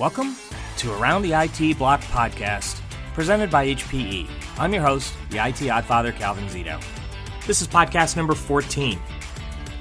Welcome to Around the IT Block podcast, presented by HPE. I'm your host, the IT Oddfather Calvin Zito. This is podcast number 14.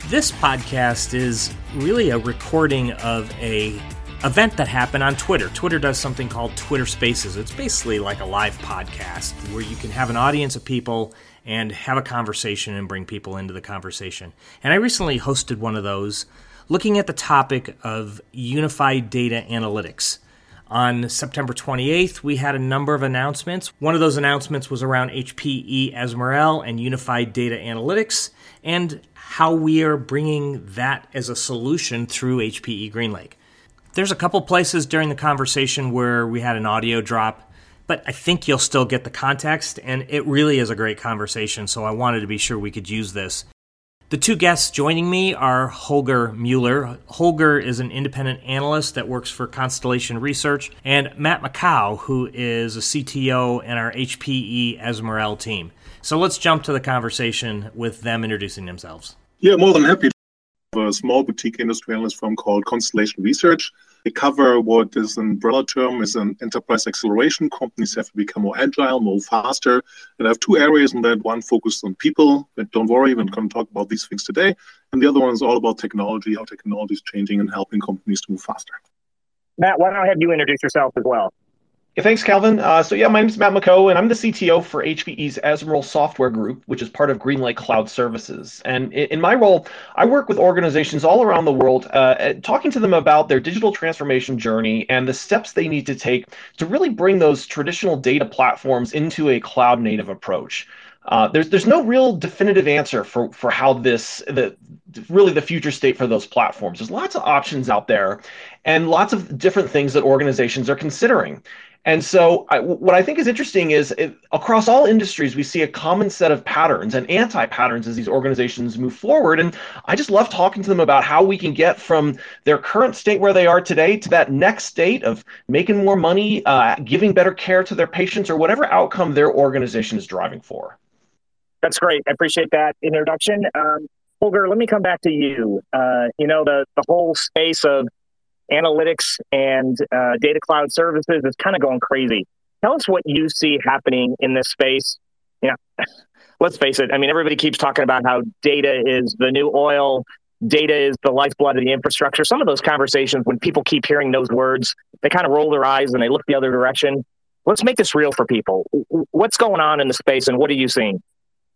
This podcast is really a recording of a event that happened on Twitter. Twitter does something called Twitter Spaces. It's basically like a live podcast where you can have an audience of people and have a conversation and bring people into the conversation. And I recently hosted one of those looking at the topic of unified data analytics. On September 28th, we had a number of announcements. One of those announcements was around HPE Ezmeral and unified data analytics and how we are bringing that as a solution through HPE GreenLake. There's a couple places during the conversation where we had an audio drop, but I think you'll still get the context, and it really is a great conversation, so I wanted to be sure we could use this. The two guests joining me are Holger Mueller. Holger is an independent analyst that works for Constellation Research, and Matt Maccaux, who is a CTO in our HPE Ezmeral team. So let's jump to the conversation with them introducing themselves. Yeah, more than happy. A small boutique industry analyst firm called Constellation Research. They cover what is an umbrella term is an enterprise acceleration. Companies have to become more agile, more faster. And I have two areas in that. One focused on people, but don't worry, we're going to talk about these things today. And the other one is all about technology, how technology is changing and helping companies to move faster. Matt, why don't I have you introduce yourself as well? Yeah, thanks, Calvin. Uh, so yeah, my name is Matt Maccaux, and I'm the CTO for HPE's Ezmeral Software Group, which is part of GreenLake Cloud Services. And in my role, I work with organizations all around the world, uh, talking to them about their digital transformation journey and the steps they need to take to really bring those traditional data platforms into a cloud-native approach. Uh, there's there's no real definitive answer for for how this the really the future state for those platforms. There's lots of options out there, and lots of different things that organizations are considering. And so, I, what I think is interesting is it, across all industries, we see a common set of patterns and anti patterns as these organizations move forward. And I just love talking to them about how we can get from their current state where they are today to that next state of making more money, uh, giving better care to their patients, or whatever outcome their organization is driving for. That's great. I appreciate that introduction. Um, Holger, let me come back to you. Uh, you know, the, the whole space of analytics and uh, data cloud services is kind of going crazy. Tell us what you see happening in this space. Yeah, let's face it. I mean, everybody keeps talking about how data is the new oil. Data is the lifeblood of the infrastructure. Some of those conversations, when people keep hearing those words, they kind of roll their eyes and they look the other direction. Let's make this real for people. What's going on in the space, and what are you seeing?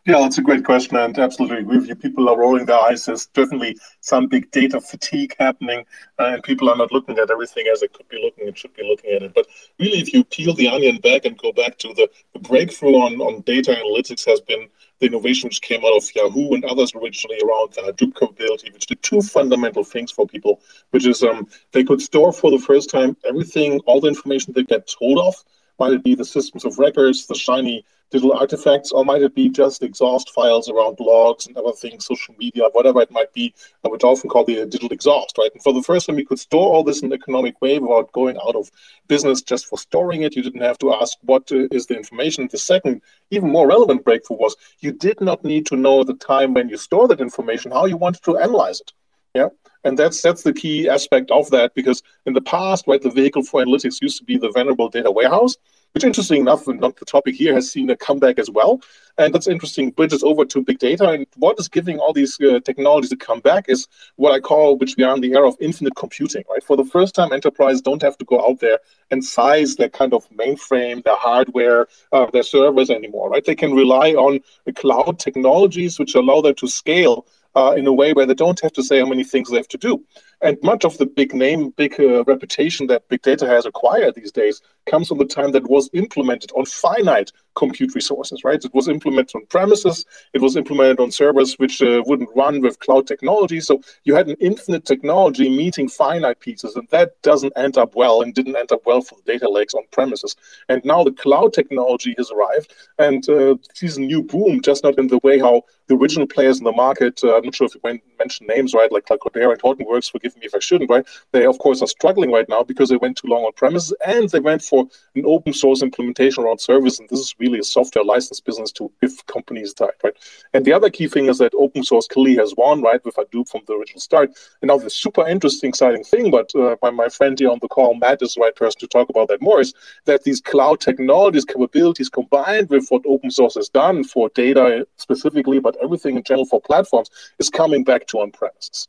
Yeah, that's a great question, and absolutely agree with you. People are rolling their eyes. There's definitely some big data fatigue happening, uh, and people are not looking at everything as they could be looking and should be looking at it. But really, if you peel the onion back and go back to the, the breakthrough on, on data analytics, has been the innovation which came out of Yahoo and others originally around the Hadoop capability, which did two fundamental things for people, which is um, they could store for the first time everything, all the information they get told of. Might it be the systems of records, the shiny digital artifacts, or might it be just exhaust files around blogs and other things, social media, whatever it might be? Would often call the digital exhaust, right? And for the first time, we could store all this in an economic way without going out of business just for storing it. You didn't have to ask what uh, the information. The second, even more relevant breakthrough was you did not need to know the time when you store that information how you wanted to analyze it. Yeah. And that's that's the key aspect of that because in the past, right, the vehicle for analytics used to be the venerable data warehouse which interesting enough, not the topic here, has seen a comeback as well. And that's interesting, bridges over to big data. And what is giving all these uh, technologies a comeback is what I call, which we are in the era of infinite computing, right? For the first time, enterprises don't have to go out there and size their kind of mainframe, their hardware, uh, their servers anymore, right? They can rely on the cloud technologies, which allow them to scale uh, in a way where they don't have to say how many things they have to do. And much of the big name, big uh, reputation that big data has acquired these days comes from the time that was implemented on finite compute resources, right? It was implemented on premises, it was implemented on servers which uh, wouldn't run with cloud technology. So you had an infinite technology meeting finite pieces, and that doesn't end up well and didn't end up well for the data lakes on premises. And now the cloud technology has arrived and uh, sees a new boom, just not in the way how the original players in the market, uh, I'm not sure if you mentioned names, right, like, Cloudera and Hortonworks, forgive me if I shouldn't, right? They, of course, are struggling right now because they went too long on premises and they went for an open source implementation around service. And this is really a software license business to if companies type, right? And the other key thing is that open source clearly has won, right, with Hadoop from the original start. And now the super interesting, exciting thing, but uh, my, my friend here on the call, Matt, is the right person to talk about that more, is that these cloud technologies, capabilities combined with what open source has done for data specifically, but everything in general for platforms is coming back to on premises.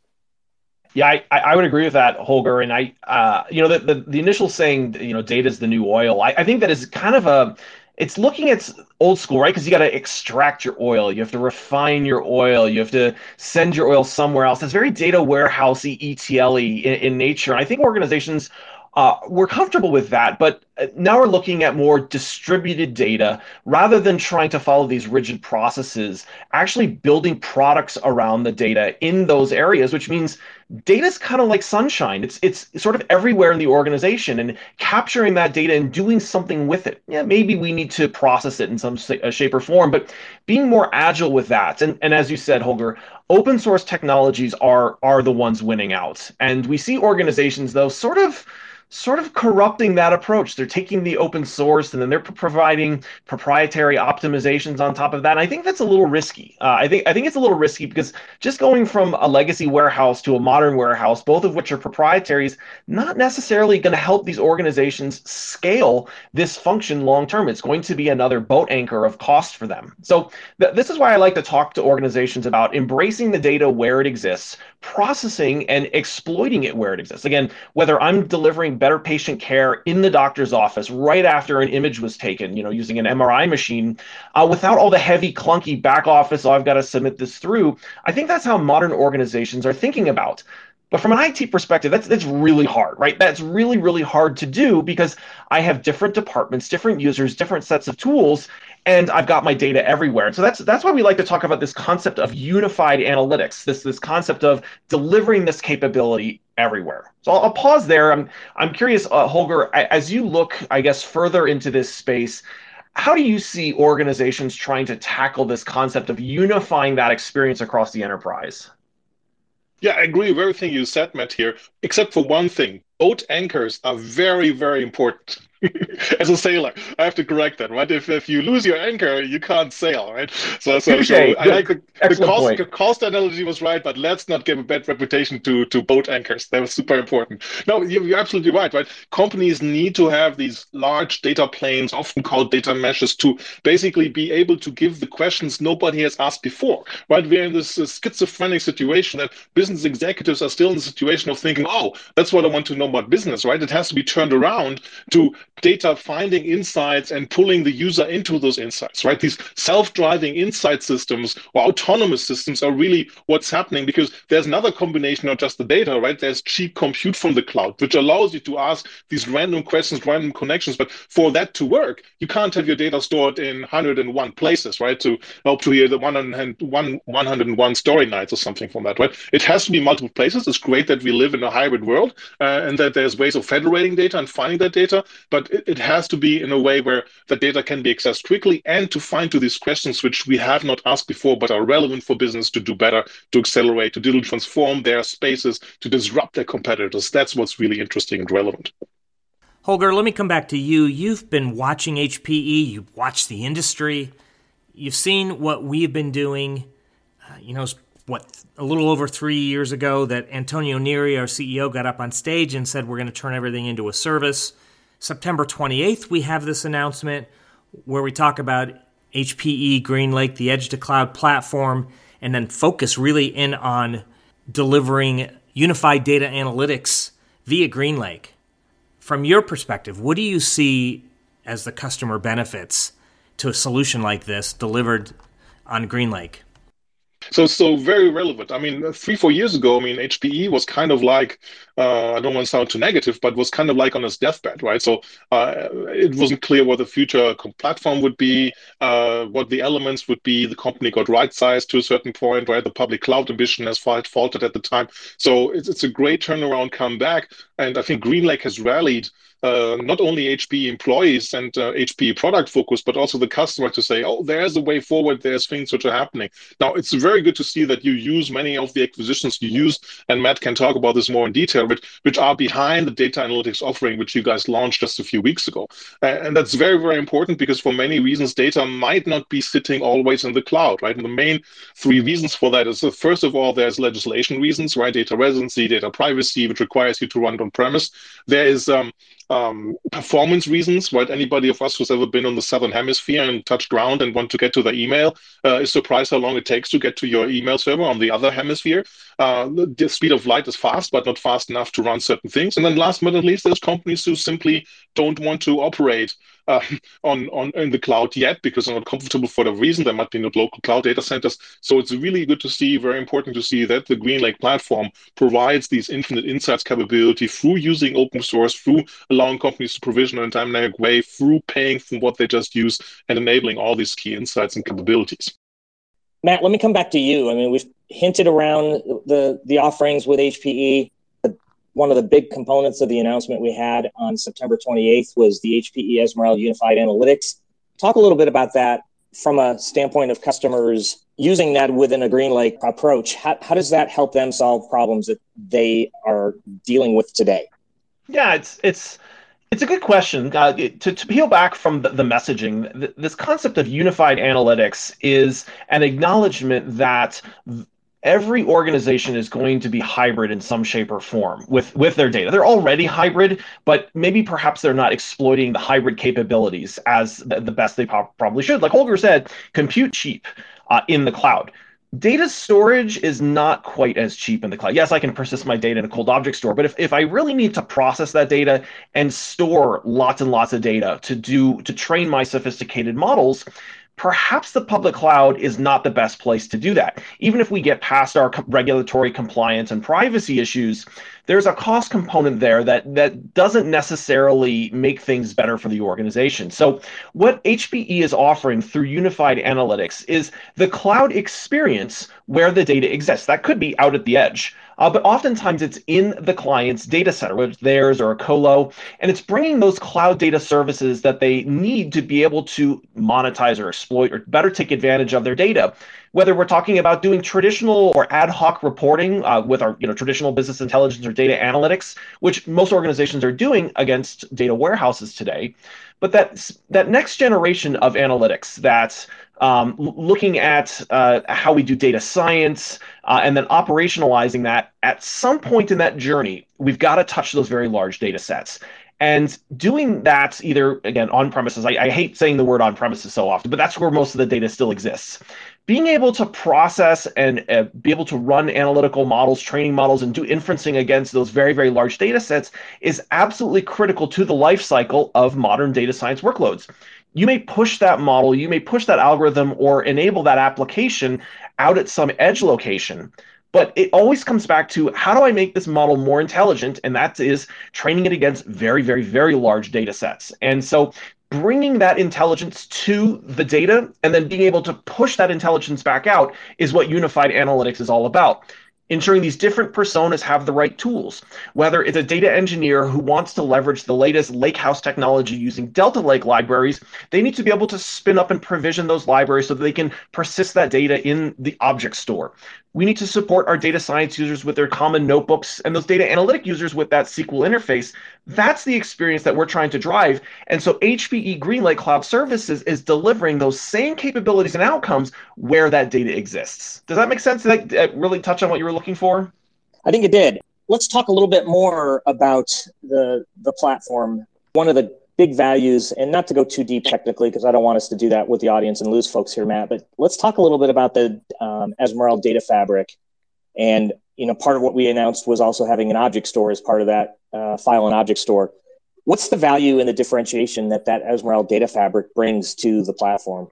Yeah, I, I would agree with that, Holger. And I, uh, you know, the, the, the initial saying, you know, data is the new oil. I, I think that is kind of a, it's looking at old school, right? Because you got to extract your oil, you have to refine your oil, you have to send your oil somewhere else. It's very data warehousey, ETL in, in nature. I think organizations uh, we're comfortable with that, but uh, now we're looking at more distributed data rather than trying to follow these rigid processes, actually building products around the data in those areas, which means data is kind of like sunshine. It's it's sort of everywhere in the organization and capturing that data and doing something with it. Yeah, maybe we need to process it in some uh, shape or form, but being more agile with that. And and as you said, Holger, open source technologies are are the ones winning out. And we see organizations though sort of sort of corrupting that approach. They're taking the open source and then they're providing proprietary optimizations on top of that. And I think that's a little risky. Uh, I think I think it's a little risky because just going from a legacy warehouse to a modern warehouse, both of which are proprietary, is not necessarily going to help these organizations scale this function long term. It's going to be another boat anchor of cost for them. So th- this is why I like to talk to organizations about embracing the data where it exists, processing and exploiting it where it exists. Again, whether I'm delivering better patient care in the doctor's office right after an image was taken, you know, using an MRI machine, uh, without all the heavy, clunky back office, oh, I've got to submit this through. I think that's how modern organizations are thinking about. But from an IT perspective, that's that's really hard, right? That's really really hard to do because I have different departments, different users, different sets of tools, and I've got my data everywhere. So that's that's why we like to talk about this concept of unified analytics, this this concept of delivering this capability everywhere. So I'll, I'll pause there. I'm I'm curious, uh, Holger, as you look, I guess, further into this space. How do you see organizations trying to tackle this concept of unifying that experience across the enterprise? Yeah, I agree with everything you said, Matt, here, except for one thing. Boat anchors are very, very important. as a sailor, I have to correct that, right? If, if you lose your anchor, you can't sail, right? So, so, so I like the, the cost, the cost analogy was right, but let's not give a bad reputation to, to boat anchors. That was super important. No, you're absolutely right, right? Companies need to have these large data planes, often called data meshes, to basically be able to give the questions nobody has asked before, right? We're in this uh, schizophrenic situation that business executives are still in the situation of thinking, oh, that's what I want to know about business, right? It has to be turned around to data finding insights and pulling the user into those insights, right? These self-driving insight systems or autonomous systems are really what's happening because there's another combination, not just the data, right? There's cheap compute from the cloud, which allows you to ask these random questions, random connections. But for that to work, you can't have your data stored in 101 places, right? To hope to hear the 101, 101 story nights or something from that, right? It has to be multiple places. It's great that we live in a hybrid world uh, and that there's ways of federating data and finding that data, but it, it has to be in a way where the data can be accessed quickly and to find to these questions which we have not asked before but are relevant for business to do better, to accelerate, to digitally transform their spaces, to disrupt their competitors. That's what's really interesting and relevant. Holger, let me come back to you. You've been watching HPE, you've watched the industry, you've seen what we've been doing. Uh, you know, what, a little over three years ago that Antonio Neri, our CEO, got up on stage and said, We're going to turn everything into a service. September 28th, we have this announcement where we talk about HPE GreenLake, the edge to cloud platform, and then focus really in on delivering unified data analytics via GreenLake. From your perspective, what do you see as the customer benefits to a solution like this delivered on GreenLake? So, so very relevant. I mean, three, four years ago, I mean, HPE was kind of like, uh, I don't want to sound too negative, but was kind of like on his deathbed, right? So uh, it wasn't clear what the future platform would be, uh, what the elements would be. The company got right sized to a certain point, right? The public cloud ambition has faltered at the time. So it's, it's a great turnaround comeback. And I think GreenLake has rallied uh, not only HPE employees and uh, HPE product focus, but also the customer to say, oh, there's a way forward, there's things which are happening. Now, it's very good to see that you use many of the acquisitions you used, and Matt can talk about this more in detail there, which, which are behind the data analytics offering, which you guys launched just a few weeks ago. and that's very, very important because for many reasons, data might not be sitting always in the cloud, right? And the main three reasons for that is that first of all, there's legislation reasons, right? Data residency, data privacy, which requires you to run it on premise. There is um, um, performance reasons, right? Anybody of us who's ever been on the southern hemisphere and touched ground and want to get to the email uh, is surprised how long it takes to get to your email server on the other hemisphere. Uh, the speed of light is fast, but not fast enough to run certain things. And then last but not least, there's companies who simply don't want to operate uh, on, on in the cloud yet because they're not comfortable for the reason there might be not local cloud data centers. So it's really good to see, very important to see that the GreenLake platform provides these infinite insights capability through using open source, through allowing companies to provision in a dynamic way, through paying for what they just use, and enabling all these key insights and capabilities. Matt, let me come back to you. I mean, we've hinted around the the offerings with HPE one of the big components of the announcement we had on September 28th was the HPE Ezmeral Unified Analytics. Talk a little bit about that from a standpoint of customers using that within a GreenLake approach. How, how does that help them solve problems that they are dealing with today? Yeah, it's it's it's a good question. Uh, to, to peel back from the, the messaging, th- this concept of unified analytics is an acknowledgement that every organization is going to be hybrid in some shape or form with with their data. They're already hybrid but maybe perhaps they're not exploiting the hybrid capabilities as the, the best they probably should. Like holger said compute cheap uh, in the cloud. Data storage is not quite as cheap in the cloud. Yes i can persist my data in a cold object store but if, if i really need to process that data and store lots and lots of data to do to train my sophisticated models perhaps the public cloud is not the best place to do that. Even if we get past our regulatory compliance and privacy issues, there's a cost component there that that doesn't necessarily make things better for the organization. So what HPE is offering through unified analytics is the cloud experience where the data exists. That could be out at the edge. Uh, but oftentimes it's in the client's data center, whether it's theirs or a colo, and it's bringing those cloud data services that they need to be able to monetize or exploit or better take advantage of their data whether we're talking about doing traditional or ad hoc reporting uh, with our you know traditional business intelligence or data analytics, which most organizations are doing against data warehouses today, but that that next generation of analytics that's um, looking at uh, how we do data science uh, and then operationalizing that at some point in that journey we've got to touch those very large data sets and doing that either again on premises I, I, hate saying the word on premises so often but that's where most of the data still exists. Being able to process and uh, be able to run analytical models training models and do inferencing against those very very large data sets is absolutely critical to the life cycle of modern data science workloads. You may push that model you may push that algorithm or enable that application out at some edge location but it always comes back to how do I make this model more intelligent? And that is training it against very, very, very large data sets. And so bringing that intelligence to the data and then being able to push that intelligence back out is what unified analytics is all about ensuring these different personas have the right tools. Whether it's a data engineer who wants to leverage the latest lakehouse technology using Delta Lake libraries, they need to be able to spin up and provision those libraries so that they can persist that data in the object store. We need to support our data science users with their common notebooks and those data analytic users with that SQL interface. That's the experience that we're trying to drive. And so HPE GreenLake Cloud Services is delivering those same capabilities and outcomes where that data exists. Does that make sense? Did that uh, really touch on what you were looking for? I think it did. Let's talk a little bit more about the the platform. One of the big values, and not to go too deep technically, because I don't want us to do that with the audience and lose folks here, Matt. But let's talk a little bit about the um, Ezmeral Data Fabric. And you know, part of what we announced was also having an object store as part of that uh, file and object store. What's the value and the differentiation that that Ezmeral Data Fabric brings to the platform?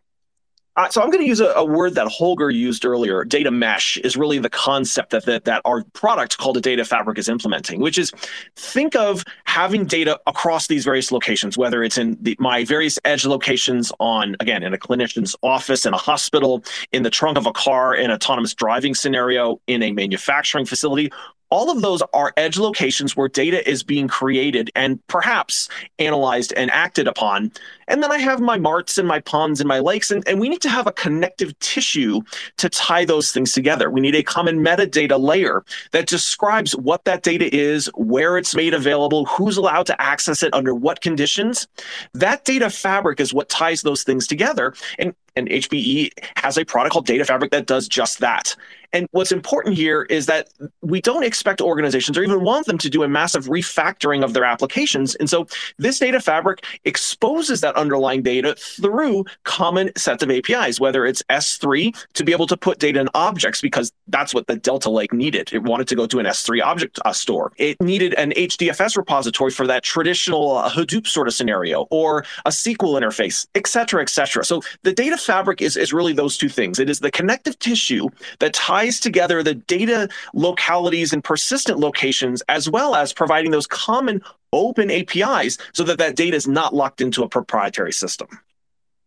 Uh, so I'm going to use a, a, word that Holger used earlier. Data mesh is really the concept that, that that our product called a data fabric is implementing, which is think of having data across these various locations, whether it's in the, my various edge locations on again in a clinician's office, in a hospital, in the trunk of a car, in autonomous driving scenario, in a manufacturing facility, all of those are edge locations where data is being created and perhaps analyzed and acted upon. And then I have my marts and my ponds and my lakes, and, and we need to have a connective tissue to tie those things together. We need a common metadata layer that describes what that data is, where it's made available, who's allowed to access it under what conditions. That data fabric is what ties those things together. And and HPE has a product called Data Fabric that does just that. And what's important here is that we don't expect organizations or even want them to do a massive refactoring of their applications. And so this data fabric exposes that underlying data through common sets of APIs, whether it's S3 to be able to put data in objects, because that's what the Delta Lake needed. It wanted to go to an S3 object uh, store. It needed an HDFS repository for that traditional uh, Hadoop sort of scenario, or a SQL interface, et cetera, et cetera. So the data fabric is, is really those two things. It is the connective tissue that ties together the data localities and persistent locations, as well as providing those common open APIs so that that data is not locked into a proprietary system.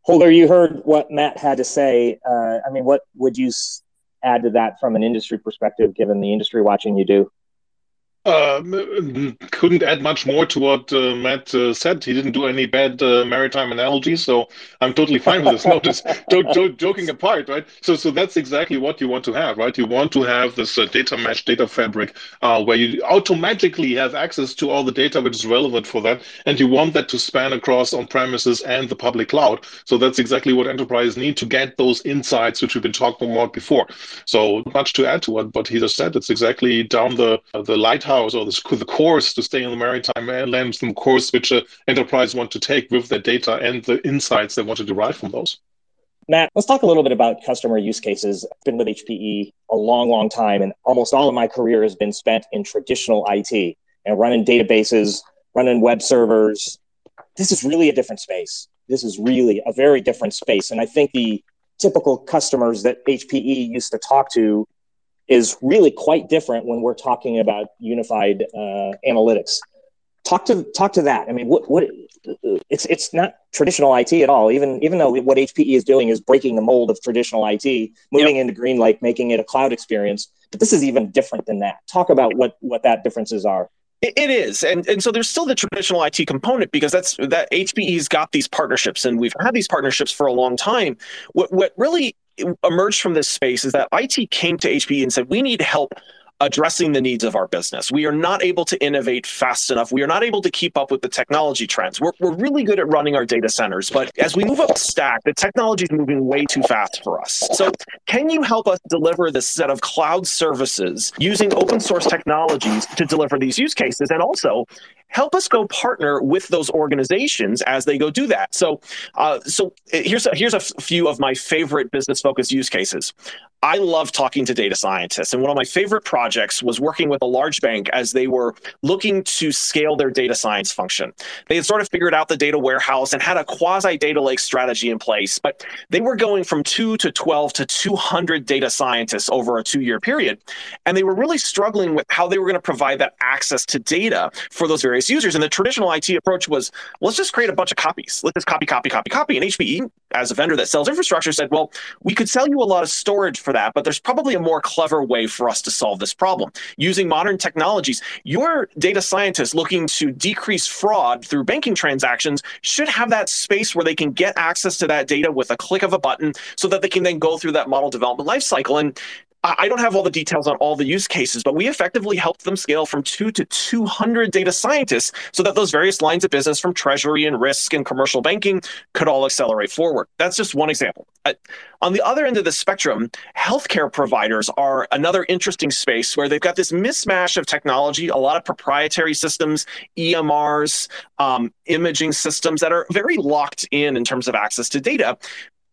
Holger, you heard what Matt had to say. Uh, I mean, what would you add to that from an industry perspective, given the industry watching you do? Uh, couldn't add much more to what uh, Matt uh, said. He didn't do any bad uh, maritime analogies, so I'm totally fine with this. no, just joking apart, right? So, so that's exactly what you want to have, right? You want to have this uh, data mesh, data fabric, uh, where you automatically have access to all the data which is relevant for that, and you want that to span across on-premises and the public cloud. So that's exactly what enterprises need to get those insights, which we've been talking about before. So, much to add to what, what he just said. It's exactly down the the lighthouse or the, the course to stay in the maritime lands, the course which uh, enterprise want to take with their data and the insights they want to derive from those. Matt, let's talk a little bit about customer use cases. I've been with HPE a long, long time, and almost all of my career has been spent in traditional IT and running databases, running web servers. This is really a different space. This is really a very different space. And I think the typical customers that HPE used to talk to is really quite different when we're talking about unified uh, analytics. Talk to talk to that. I mean, what what it's it's not traditional IT at all. Even even though what HPE is doing is breaking the mold of traditional IT, moving yep. into GreenLake, making it a cloud experience. But this is even different than that. Talk about what what that differences are. It is, and and so there's still the traditional IT component because that's that HPE's got these partnerships, and we've had these partnerships for a long time. What what really emerged from this space is that IT came to HPE and said, we need help addressing the needs of our business. We are not able to innovate fast enough. We are not able to keep up with the technology trends. We're, we're really good at running our data centers, but as we move up the stack, the technology is moving way too fast for us. So, can you help us deliver this set of cloud services using open source technologies to deliver these use cases? And also, help us go partner with those organizations as they go do that. So, uh, so uh, here's a, here's a few of my favorite business focused use cases. I love talking to data scientists. And one of my favorite projects was working with a large bank as they were looking to scale their data science function. They had sort of figured out the data warehouse and had a quasi data lake strategy in place, but they were going from two to 12 to 200 data scientists over a two year period. And they were really struggling with how they were going to provide that access to data for those various users. And the traditional IT approach was let's just create a bunch of copies. Let's just copy, copy, copy, copy. And HPE, as a vendor that sells infrastructure, said, well, we could sell you a lot of storage for that, but there's probably a more clever way for us to solve this problem. Using modern technologies, your data scientists looking to decrease fraud through banking transactions should have that space where they can get access to that data with a click of a button so that they can then go through that model development lifecycle. And I don't have all the details on all the use cases, but we effectively helped them scale from two to 200 data scientists so that those various lines of business from treasury and risk and commercial banking could all accelerate forward. That's just one example. On the other end of the spectrum, healthcare providers are another interesting space where they've got this mismatch of technology, a lot of proprietary systems, EMRs, um, imaging systems that are very locked in in terms of access to data.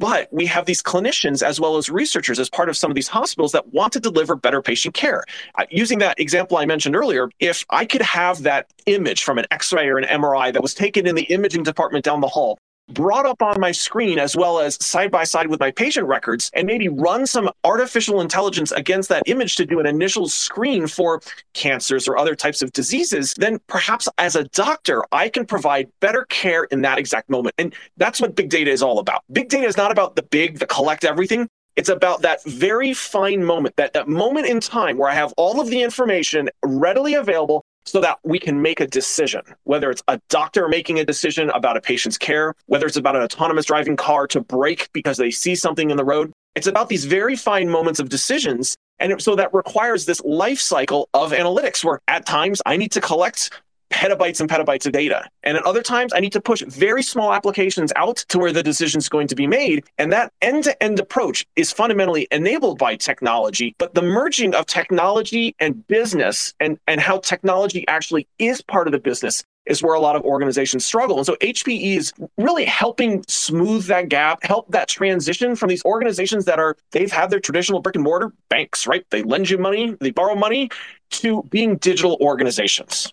But we have these clinicians as well as researchers as part of some of these hospitals that want to deliver better patient care. Uh, using that example I mentioned earlier, if I could have that image from an x ray or an MRI that was taken in the imaging department down the hall, brought up on my screen as well as side by side with my patient records and maybe run some artificial intelligence against that image to do an initial screen for cancers or other types of diseases, then perhaps as a doctor, I can provide better care in that exact moment. And that's what big data is all about. Big data is not about the big, the collect everything. It's about that very fine moment, that, that moment in time where I have all of the information readily available so that we can make a decision, whether it's a doctor making a decision about a patient's care, whether it's about an autonomous driving car to brake because they see something in the road. It's about these very fine moments of decisions. And so that requires this life cycle of analytics where at times I need to collect petabytes and petabytes of data. And at other times, I need to push very small applications out to where the decision is going to be made. And that end to end approach is fundamentally enabled by technology. But the merging of technology and business and, and how technology actually is part of the business is where a lot of organizations struggle. And so HPE is really helping smooth that gap, help that transition from these organizations that are, they've had their traditional brick and mortar banks, right? They lend you money, they borrow money to being digital organizations.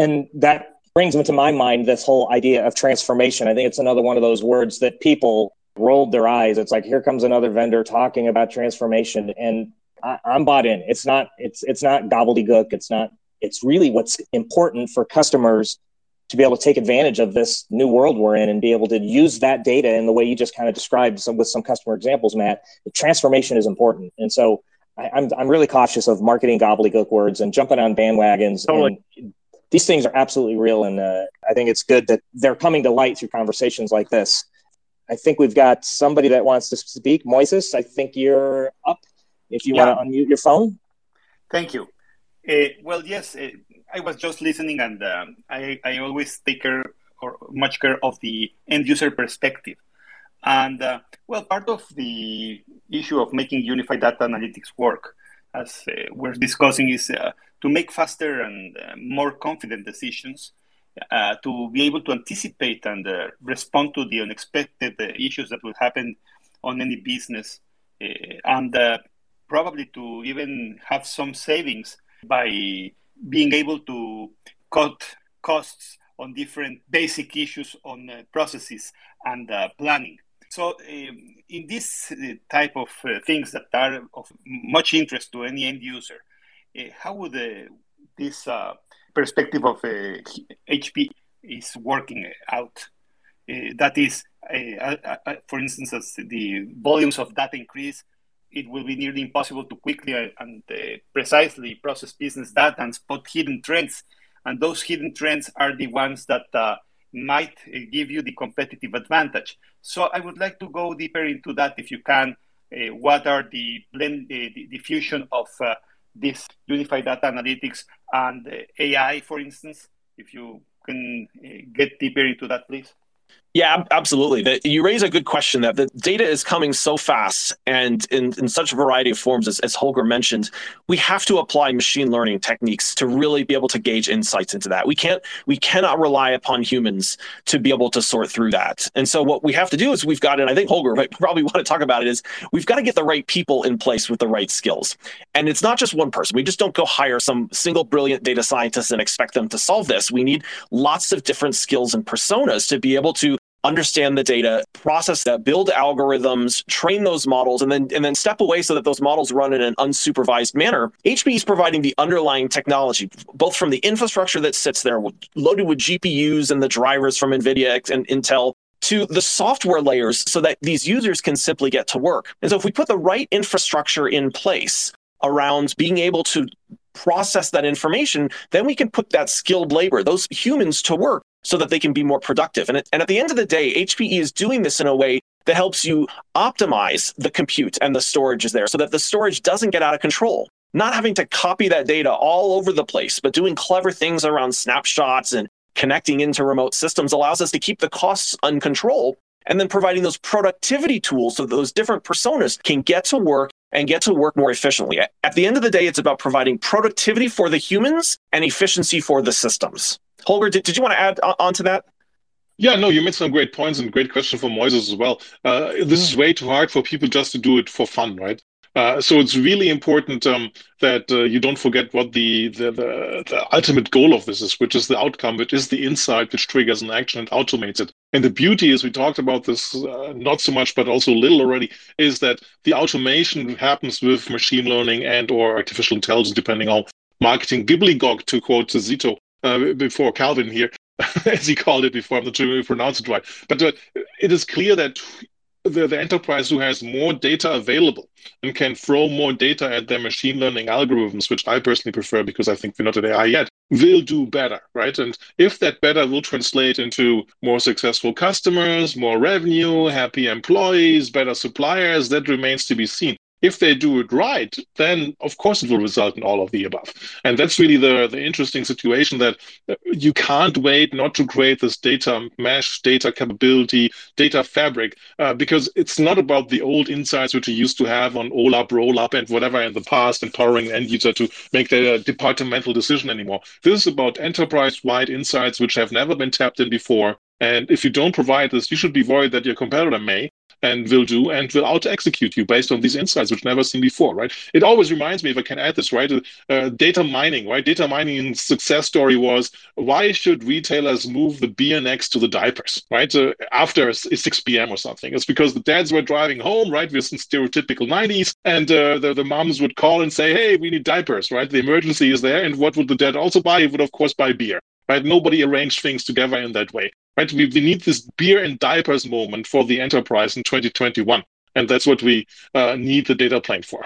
And that brings into my mind this whole idea of transformation. I think it's another one of those words that people rolled their eyes. It's like here comes another vendor talking about transformation, and I, am bought in. It's not it's it's not gobbledygook. It's not. It's really what's important for customers to be able to take advantage of this new world we're in and be able to use that data in the way you just kind of described some, with some customer examples, Matt. The transformation is important, and so I, am I'm, I'm really cautious of marketing gobbledygook words and jumping on bandwagons totally. and these things are absolutely real. And uh, I think it's good that they're coming to light through conversations like this. I think we've got somebody that wants to speak. Moises, I think you're up. If you yeah. want to unmute your phone. Thank you. Uh, well, yes, uh, I was just listening, and um, I, I always take care or much care of the end user perspective. And uh, well, part of the issue of making unified data analytics work, as uh, we're discussing, is uh, to make faster and uh, more confident decisions, uh, to be able to anticipate and uh, respond to the unexpected uh, issues that will happen on any business, and probably to even have some savings by being able to cut costs on different basic issues on processes and planning. So, um, in this uh, type of uh, things that are of much interest to any end user, uh, how would uh, this uh, perspective of uh, HP is working out? that is, for instance, as the volumes of data increase, it will be nearly impossible to quickly and precisely process business data and spot hidden trends. And those hidden trends are the ones that might give you the competitive advantage. So I would like to go deeper into that if you can. Uh, what are the blend, uh, the, the, fusion of uh, this unified data analytics and AI, for instance, if you can uh, get deeper into that, please. Yeah, absolutely. you raise a good question that the data is coming so fast and in, in such a variety of forms, as, as Holger mentioned, we have to apply machine learning techniques to really be able to gauge insights into that. We can't, we cannot rely upon humans to be able to sort through that. And so what we have to do is we've got, and I think Holger might probably want to talk about it, is we've got to get the right people in place with the right skills. And it's not just one person. We just don't go hire some single brilliant data scientist and expect them to solve this. We need lots of different skills and personas to be able to understand the data, process that, build algorithms, train those models, and then and then step away so that those models run in an unsupervised manner. HPE is providing the underlying technology, both from the infrastructure that sits there, loaded with GPUs and the drivers from NVIDIA and Intel, to the software layers so that these users can simply get to work. And so if we put the right infrastructure in place around being able to process that information, then we can put that skilled labor, those humans to work so that they can be more productive. And, and at the end of the day, HPE is doing this in a way that helps you optimize the compute and the storage is there so that the storage doesn't get out of control. Not having to copy that data all over the place, but doing clever things around snapshots and connecting into remote systems allows us to keep the costs under control and then providing those productivity tools so those different personas can get to work and get to work more efficiently. At the end of the day, it's about providing productivity for the humans and efficiency for the systems. Holger, did, did you want to add on to that? Yeah, no, you made some great points and great question for Moises as well. Uh, this is way too hard for people just to do it for fun, right? Uh, so it's really important um, that uh, you don't forget what the, the, the, the, ultimate goal of this is, which is the outcome, which is the insight which triggers an action and automates it. And the beauty is, we talked about this uh, not so much, but also a little already, is that the automation happens with machine learning and or artificial intelligence, depending on marketing gibbly-gog, to quote Zito uh, before Calvin here, as he called it before. I'm not sure if we pronounce it right. But uh, it is clear that the, the enterprise who has more data available and can throw more data at their machine learning algorithms, which I personally prefer because I think we're not at AI yet, will do better, right? And if that better will translate into more successful customers, more revenue, happy employees, better suppliers, that remains to be seen if they do it right, then of course it will result in all of the above. And that's really the, the interesting situation that you can't wait not to create this data mesh, data capability, data fabric, uh, because it's not about the old insights which you used to have on OLAP, roll up, and whatever in the past, empowering end user to make their departmental decision anymore. This is about enterprise wide insights which have never been tapped in before. And if you don't provide this, you should be worried that your competitor may and will do and will out execute you based on these insights which never seen before right? It always reminds me if i can add this right uh, data mining right? Data mining success story was why should retailers move the beer next to the diapers right? Uh, after 6 p.m or something. It's because the dads were driving home right we're in stereotypical 90s and uh, the, the moms would call and say hey we need diapers right? The emergency is there and what would the dad also buy? He would of course buy beer right? Nobody arranged things together in that way Right? We, we need this beer and diapers moment for the enterprise in 2021. And that's what we uh, need the data plane for.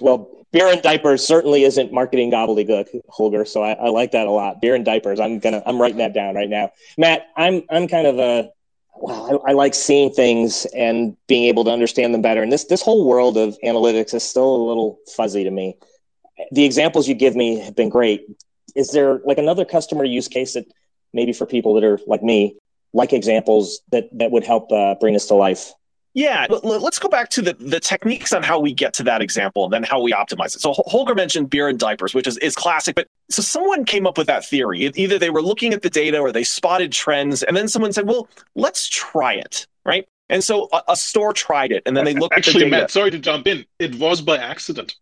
Well, beer and diapers certainly isn't marketing gobbledygook, Holger. So I, I, like that a lot. Beer and diapers. I'm gonna I'm writing that down right now. Matt, I'm I'm kind of a well, I, I, like seeing things and being able to understand them better. And this this whole world of analytics is still a little fuzzy to me. The examples you give me have been great. Is there like another customer use case that maybe for people that are like me, like examples that that would help uh, bring us to life? Yeah, let's go back to the, the techniques on how we get to that example and then how we optimize it. So Holger mentioned beer and diapers, which is, is classic, but so someone came up with that theory. Either they were looking at the data or they spotted trends, and then someone said, well, let's try it, right? And so a, a store tried it, and then they looked Actually, at the data. Matt, sorry to jump in. It was by accident.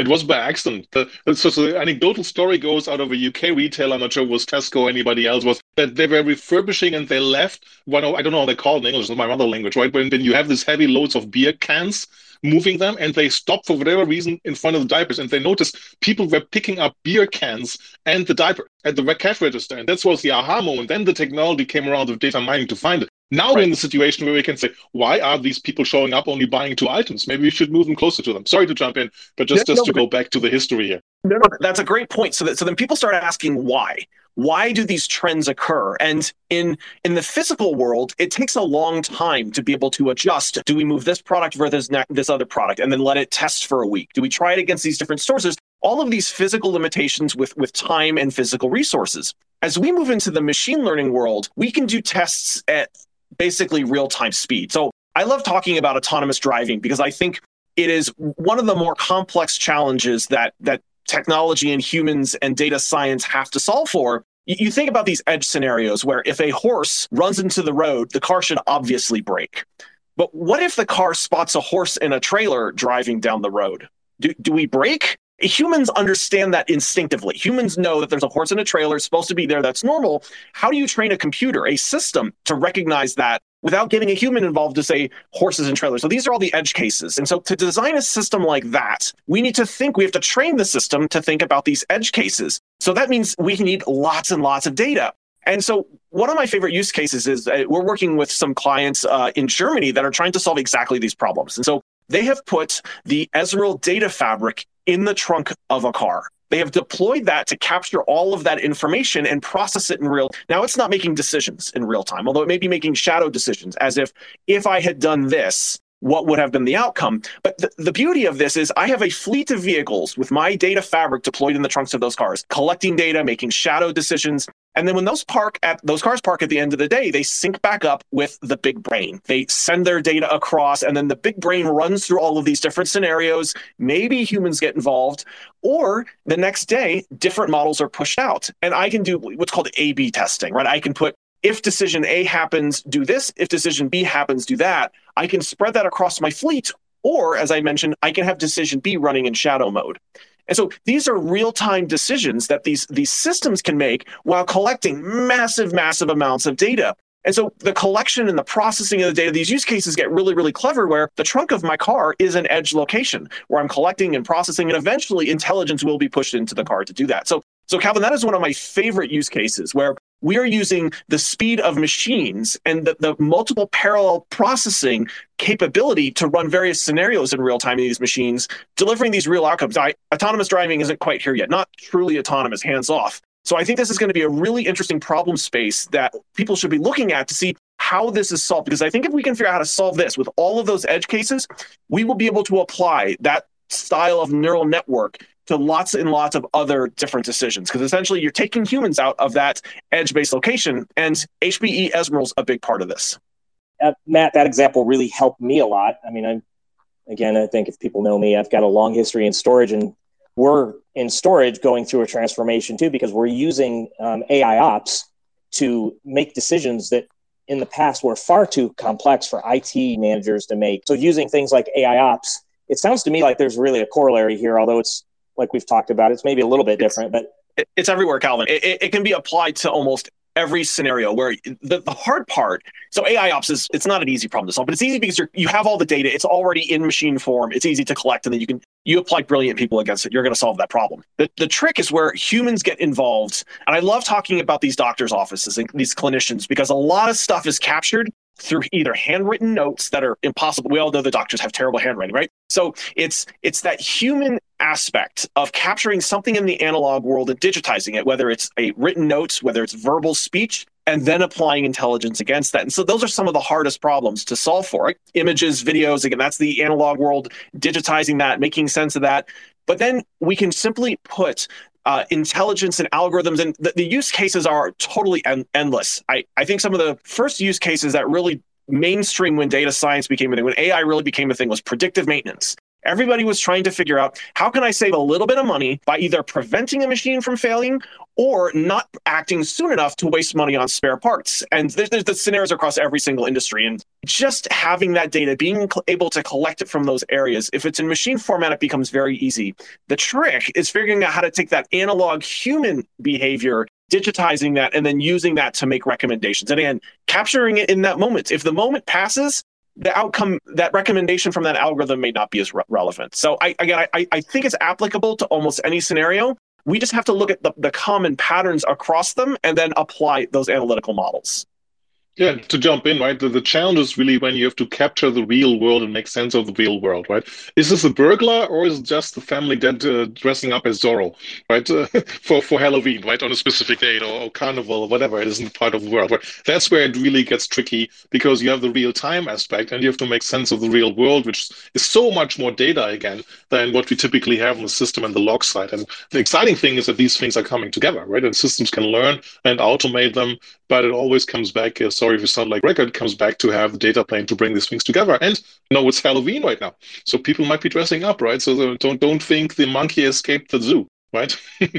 It was by accident. The, so, so the anecdotal story goes out of a UK retailer, I'm not sure was Tesco or anybody else, was that they were refurbishing and they left one, I don't know how they call it in English, it's my mother language, right? When, when you have these heavy loads of beer cans moving them and they stopped for whatever reason in front of the diapers and they noticed people were picking up beer cans and the diaper at the cash register. And that was the aha moment. Then the technology came around with data mining to find it. Now right. we're in the situation where we can say, why are these people showing up only buying two items? Maybe we should move them closer to them. Sorry to jump in, but just, just to go back to the history here. No, that's a great point. So that so then people start asking why. Why do these trends occur? And in in the physical world, it takes a long time to be able to adjust. Do we move this product versus this other product, and then let it test for a week? Do we try it against these different sources? All of these physical limitations with with time and physical resources. As we move into the machine learning world, we can do tests at basically real time speed. So I love talking about autonomous driving because I think it is one of the more complex challenges that that technology and humans and data science have to solve for. You think about these edge scenarios where if a horse runs into the road, the car should obviously brake. But what if the car spots a horse in a trailer driving down the road? Do, do we brake? Humans understand that instinctively. Humans know that there's a horse in a trailer supposed to be there. That's normal. How do you train a computer, a system, to recognize that without getting a human involved to say horses and trailers? So these are all the edge cases. And so to design a system like that, we need to think, we have to train the system to think about these edge cases. So that means we need lots and lots of data. And so, one of my favorite use cases is we're working with some clients uh, in Germany that are trying to solve exactly these problems. And so, they have put the Ezmeral data fabric in the trunk of a car. They have deployed that to capture all of that information and process it in real. Now it's not making decisions in real time, although it may be making shadow decisions as if if I had done this, what would have been the outcome. But the, the beauty of this is I have a fleet of vehicles with my data fabric deployed in the trunks of those cars, collecting data, making shadow decisions, and then when those park at those cars park at the end of the day, they sync back up with the big brain. They send their data across, and then the big brain runs through all of these different scenarios. Maybe humans get involved, or the next day, different models are pushed out. And I can do what's called A B testing, right? I can put if decision A happens, do this. If decision B happens, do that. I can spread that across my fleet. Or, as I mentioned, I can have decision B running in shadow mode. And so these are real-time decisions that these, these systems can make while collecting massive, massive amounts of data. And so the collection and the processing of the data, these use cases get really, really clever where the trunk of my car is an edge location where I'm collecting and processing, and eventually intelligence will be pushed into the car to do that. So, so Calvin, that is one of my favorite use cases where we are using the speed of machines and the, the multiple parallel processing capability to run various scenarios in real time in these machines, delivering these real outcomes. I, autonomous driving isn't quite here yet, not truly autonomous, hands off. So I think this is going to be a really interesting problem space that people should be looking at to see how this is solved. Because I think if we can figure out how to solve this with all of those edge cases, we will be able to apply that style of neural network to lots and lots of other different decisions because essentially you're taking humans out of that edge based location and hpe is a big part of this. Uh, matt that example really helped me a lot. I mean i'm again i think if people know me i've got a long history in storage and we're in storage going through a transformation too because we're using um, ai ops to make decisions that in the past were far too complex for it managers to make. So using things like ai ops it sounds to me like there's really a corollary here although it's like we've talked about. It's maybe a little bit different, but it's everywhere, Calvin. It, it, it, can be applied to almost every scenario where the, the hard part so ai ops is it's not an easy problem to solve but it's easy because you you have all the data it's already in machine form it's easy to collect and then you can you apply brilliant people against it you're going to solve that problem the, the trick is where humans get involved and i love talking about these doctors offices and these clinicians because a lot of stuff is captured through either handwritten notes that are impossible. We all know the doctors have terrible handwriting, right? So it's it's that human aspect of capturing something in the analog world and digitizing it, whether it's a written note, whether it's verbal speech, and then applying intelligence against that. And so those are some of the hardest problems to solve for. Right? Images, videos, again, that's the analog world, digitizing that, making sense of that. But then we can simply put uh, intelligence and algorithms, and the, the use cases are totally en- endless. I, I think some of the first use cases that really mainstream when data science became a thing, when AI really became a thing, was predictive maintenance. Everybody was trying to figure out how can I save a little bit of money by either preventing a machine from failing or not acting soon enough to waste money on spare parts. And there's, there's the scenarios across every single industry. And just having that data, being able to collect it from those areas, if it's in machine format, it becomes very easy. The trick is figuring out how to take that analog human behavior digitizing that and then using that to make recommendations. And again, capturing it in that moment. If the moment passes, the outcome that recommendation from that algorithm may not be as re- relevant. So i again I, I think it's applicable to almost any scenario. We just have to look at the, the common patterns across them and then apply those analytical models yeah, to jump in, right? The, the challenge is really when you have to capture the real world and make sense of the real world, right? Is this a burglar or is it just the family that uh, dressing up as Zorro, right? Uh, for for Halloween, right, on a specific date or, or, carnival or whatever it is in the part of the world. Right? That's where it really gets tricky because you have the real time aspect and you have to make sense of the real world, which is so much more data again than what we typically have in the system and the log side. And the exciting thing is that these things are coming together, right? And systems can learn and automate them, but it always comes back as sorry if you sound like record, comes back to have the data plane to bring these things together. And you know, it's Halloween right now. So people might be dressing up, right? So don't don't think the monkey escaped the zoo, right?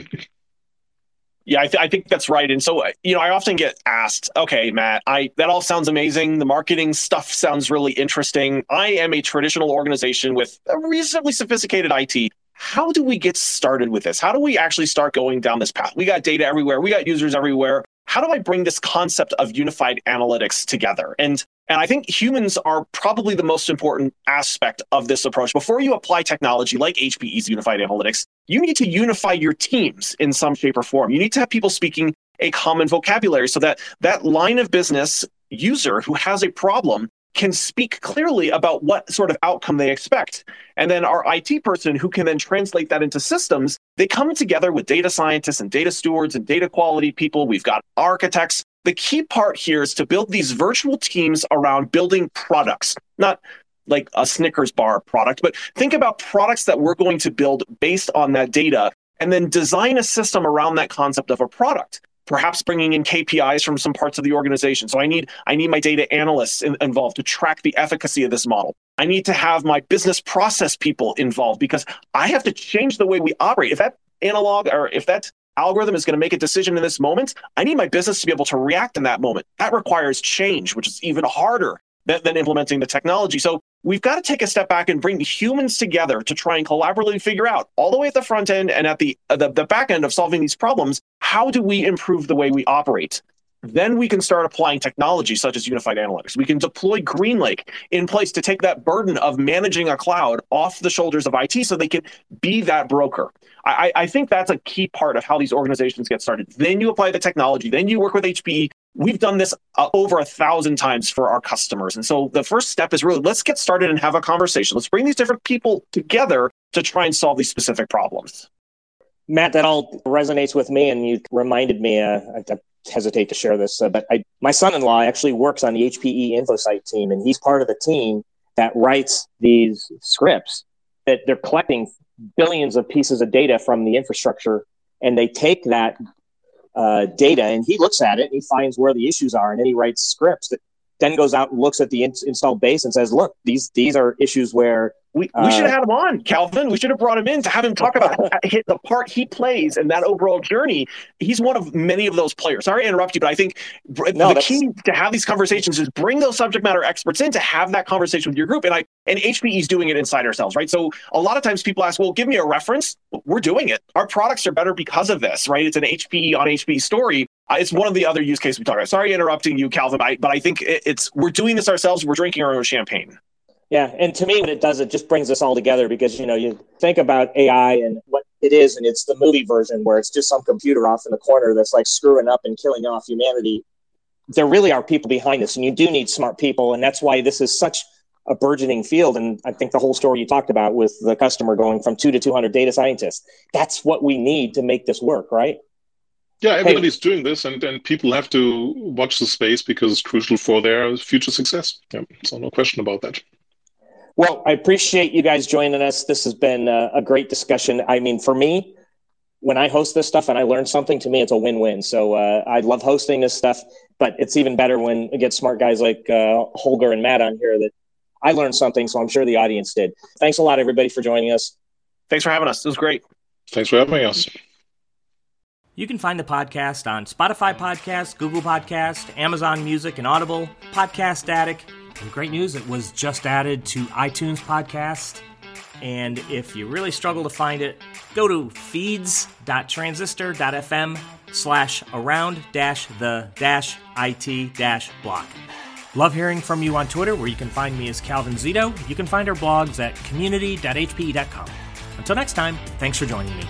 Yeah, I, th- I, think that's right. And so, uh, you know, I often get asked, okay, Matt, I that all sounds amazing. The marketing stuff sounds really interesting. I am a traditional organization with a reasonably sophisticated IT. How do we get started with this? How do we actually start going down this path? We got data everywhere. We got users everywhere how do I bring this concept of unified analytics together? And and I think humans are probably the most important aspect of this approach. Before you apply technology like HPE's unified analytics, you need to unify your teams in some shape or form. You need to have people speaking a common vocabulary so that that line of business user who has a problem can speak clearly about what sort of outcome they expect. And then our IT person who can then translate that into systems, they come together with data scientists and data stewards and data quality people. We've got architects. The key part here is to build these virtual teams around building products, not like a Snickers bar product, but think about products that we're going to build based on that data and then design a system around that concept of a product perhaps bringing in KPIs from some parts of the organization. So I need I need my data analysts in, involved to track the efficacy of this model. I need to have my business process people involved because I have to change the way we operate. If that analog or if that algorithm is going to make a decision in this moment, I need my business to be able to react in that moment. That requires change, which is even harder than, than implementing the technology. So we've got to take a step back and bring humans together to try and collaboratively figure out all the way at the front end and at the, uh, the, the back end of solving these problems how do we improve the way we operate then we can start applying technology such as unified analytics. We can deploy GreenLake in place to take that burden of managing a cloud off the shoulders of IT so they can be that broker. I, I think that's a key part of how these organizations get started. Then you apply the technology, then you work with HPE. We've done this uh, over a thousand times for our customers. And so the first step is really let's get started and have a conversation. Let's bring these different people together to try and solve these specific problems. Matt, that all resonates with me, and you reminded me. Uh, I, hesitate to share this, uh, but I, my son-in-law actually works on the HPE InfoSight team, and he's part of the team that writes these scripts that they're collecting billions of pieces of data from the infrastructure, and they take that uh, data and he looks at it and he finds where the issues are, and then he writes scripts that then goes out and looks at the in- installed base and says, "Look, these these are issues where we, we uh, should have had him on, Calvin. We should have brought him in to have him talk about the part he plays in that overall journey. He's one of many of those players. Sorry to interrupt you, but I think no, the key to have these conversations is bring those subject matter experts in to have that conversation with your group. And I and HPE is doing it inside ourselves, right? So a lot of times people ask, "Well, give me a reference." We're doing it. Our products are better because of this, right? It's an HPE on HPE story. It's one of the other use cases we talk about. Sorry interrupting you, Calvin, I, but I think it's we're doing this ourselves. We're drinking our own champagne. Yeah, and to me, what it does, it just brings us all together because you know you think about AI and what it is, and it's the movie version where it's just some computer off in the corner that's like screwing up and killing off humanity. There really are people behind this, and you do need smart people, and that's why this is such a burgeoning field. And I think the whole story you talked about with the customer going from two to two hundred data scientists, that's what we need to make this work, right? Yeah, everybody's hey. doing this, and, and people have to watch the space because it's crucial for their future success. Yeah, so no question about that. Well, I appreciate you guys joining us. This has been a, a, great discussion. I mean, for me, when I host this stuff and I learn something, to me, it's a win-win. So uh, I love hosting this stuff, but it's even better when I get smart guys like uh, Holger and Matt on here that I learned something. So I'm sure the audience did. Thanks a lot, everybody, for joining us. Thanks for having us. It was great. Thanks for having us. You can find the podcast on Spotify Podcast, Google Podcast, Amazon Music, and Audible, Podcast Addict and great news, it was just added to iTunes Podcast. And if you really struggle to find it, go to feeds.transistor.fm slash around dash the dash IT dash block. Love hearing from you on Twitter, where you can find me as Calvin Zito. You can find our blogs at community.hpe.com. Until next time, thanks for joining me.